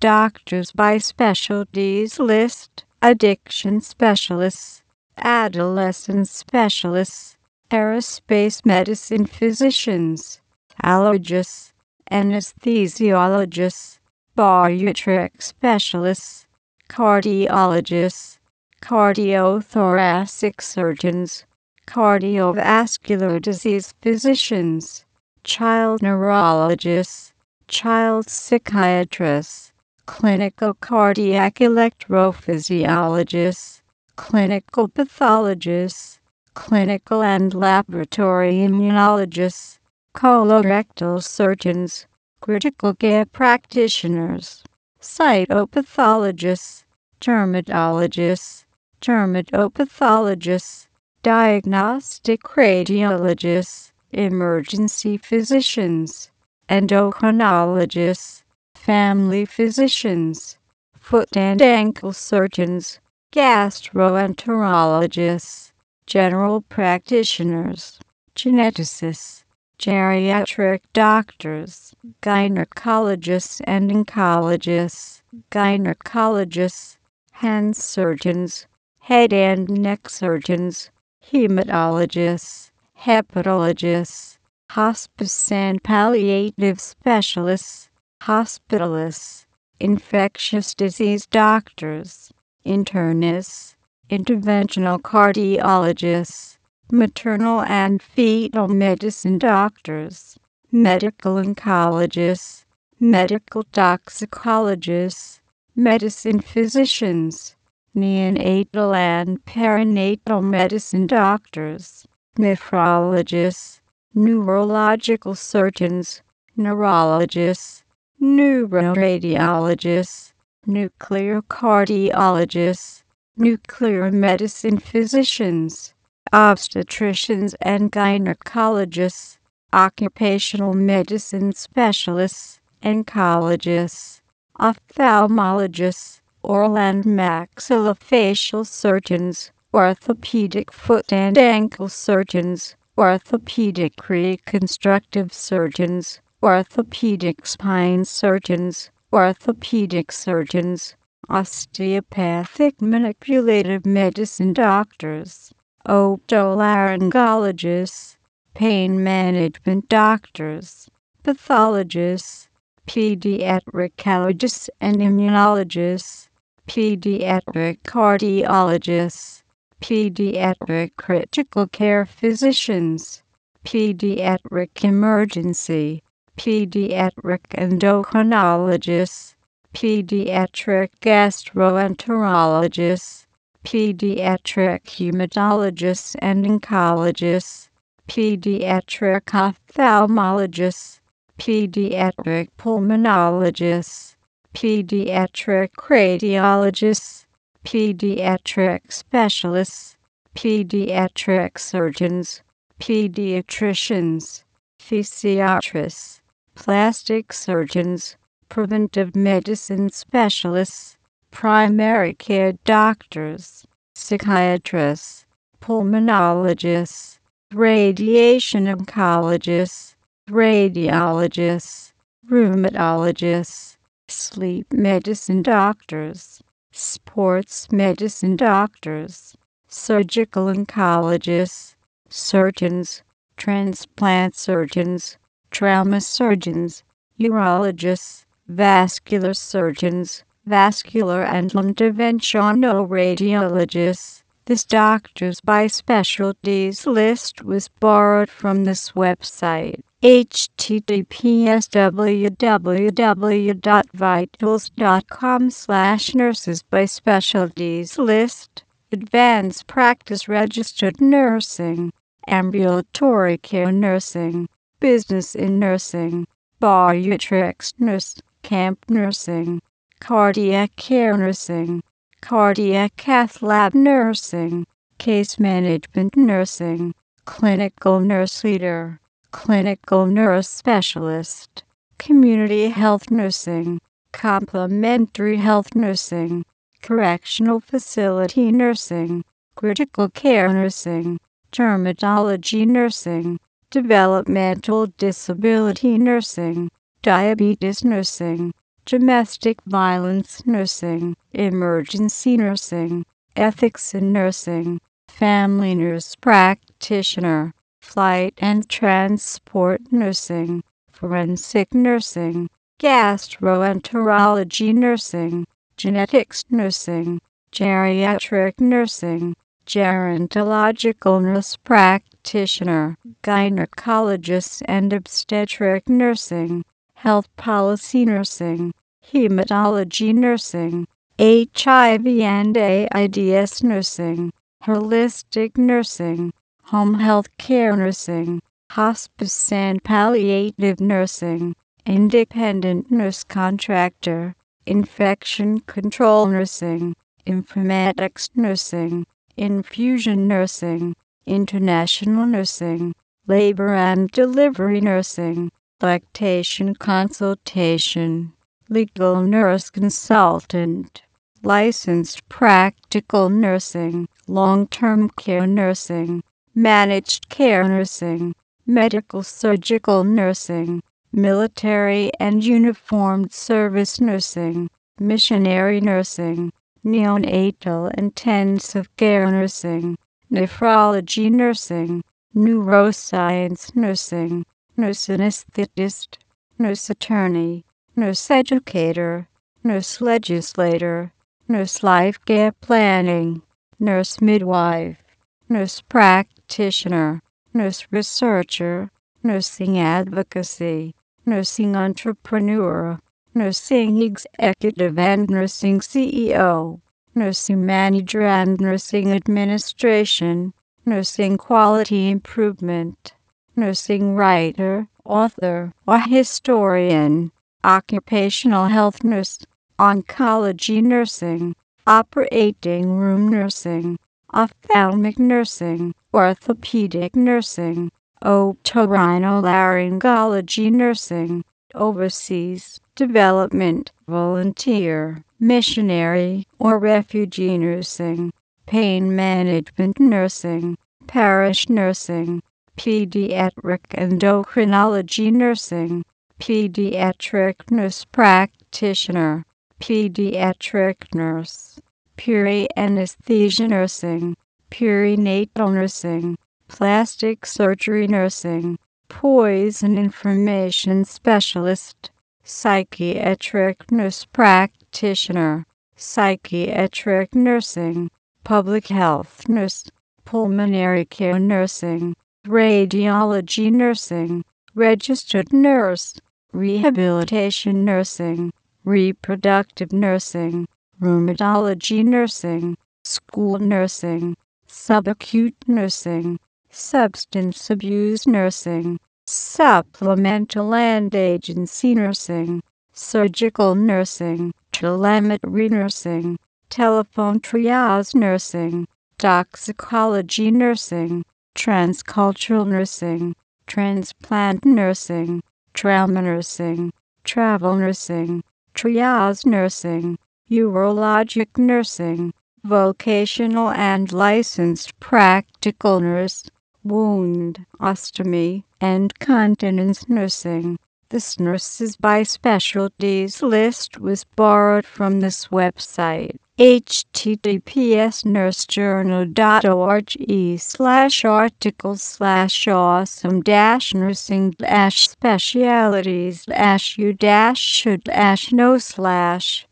doctors by specialties list, addiction specialists, adolescent specialists, aerospace medicine physicians, allergists, anesthesiologists, bariatric specialists, cardiologists, cardiothoracic surgeons, cardiovascular disease physicians, child neurologists, child psychiatrists, clinical cardiac electrophysiologists, clinical pathologists, clinical and laboratory immunologists, colorectal surgeons, critical care practitioners, cytopathologists, dermatologists, dermatopathologists, diagnostic radiologists, emergency physicians, endocrinologists, family physicians, foot and ankle surgeons, gastroenterologists, general practitioners, geneticists, geriatric doctors, gynecologists and oncologists, gynecologists, hand surgeons, head and neck surgeons, hematologists, hepatologists, hospice and palliative specialists, hospitalists, infectious disease doctors, internists, interventional cardiologists, maternal and fetal medicine doctors, medical oncologists, medical toxicologists, medicine physicians, neonatal and perinatal medicine doctors, nephrologists, neurological surgeons, neurologists, neuroradiologists, nuclear cardiologists, nuclear medicine physicians, obstetricians and gynecologists, occupational medicine specialists, oncologists, ophthalmologists, oral and maxillofacial surgeons, orthopedic foot and ankle surgeons, orthopedic reconstructive surgeons, orthopedic spine surgeons, orthopedic surgeons, osteopathic manipulative medicine doctors, otolaryngologists, pain management doctors, pathologists, pediatric allergists and immunologists, pediatric cardiologists, pediatric critical care physicians, pediatric emergency, pediatric endocrinologists, pediatric gastroenterologists, pediatric hematologists and oncologists, pediatric ophthalmologists, pediatric pulmonologists, pediatric radiologists, pediatric specialists, pediatric surgeons, pediatricians, physiatrists, plastic surgeons, preventive medicine specialists, primary care doctors, psychiatrists, pulmonologists, radiation oncologists, radiologists, rheumatologists, sleep medicine doctors, sports medicine doctors, surgical oncologists, surgeons, transplant surgeons, trauma surgeons, urologists, vascular surgeons, vascular and interventional radiologists. This doctors by specialties list was borrowed from this website https www.vitals.com slash nurses by specialties list advanced practice registered nursing ambulatory care nursing business in nursing bariatrics nurse camp nursing cardiac care nursing cardiac cath lab nursing case management nursing clinical nurse leader clinical nurse specialist, community health nursing, complementary health nursing, correctional facility nursing, critical care nursing, dermatology nursing, developmental disability nursing, diabetes nursing, domestic violence nursing, emergency nursing, ethics in nursing, family nurse practitioner, flight and transport nursing, forensic nursing, gastroenterology nursing, genetics nursing, geriatric nursing, gerontological nurse practitioner, gynecologist and obstetric nursing, health policy nursing, hematology nursing, HIV and AIDS nursing, holistic nursing, home health care nursing, hospice and palliative nursing, independent nurse contractor, infection control nursing, informatics nursing, infusion nursing, international nursing, labor and delivery nursing, lactation consultation, legal nurse consultant, licensed practical nursing, long term care nursing, managed care nursing, medical surgical nursing, military and uniformed service nursing, missionary nursing, neonatal intensive care nursing, nephrology nursing, neuroscience nursing, nurse anesthetist, nurse attorney, nurse educator, nurse legislator, nurse life care planning, nurse midwife, nurse practitioner, nurse researcher, nursing advocacy, nursing entrepreneur, nursing executive and nursing CEO, nursing manager and nursing administration, nursing quality improvement, nursing writer, author, or historian, occupational health nurse, oncology nursing, operating room nursing, ophthalmic nursing, orthopedic nursing, otorhinolaryngology nursing, overseas development, volunteer, missionary, or refugee nursing, pain management nursing, parish nursing, pediatric endocrinology nursing, pediatric nurse practitioner, pediatric nurse, peri anesthesia nursing, perinatal nursing, plastic surgery nursing, poison information specialist, psychiatric nurse practitioner, psychiatric nursing, public health nurse, pulmonary care nursing, radiology nursing, registered nurse, rehabilitation nursing, reproductive nursing, rheumatology nursing, school nursing, subacute nursing, substance abuse nursing, supplemental and agency nursing, surgical nursing, telemetry nursing, telephone triage nursing, toxicology nursing, transcultural nursing, transplant nursing, trauma nursing, travel nursing, triage nursing, urologic nursing, vocational and licensed practical nurse, wound, ostomy, and continence nursing. This nurses by specialties list was borrowed from this website https nursejournal.org slash articles slash awesome dash nursing dash specialities dash you dash should dash know slash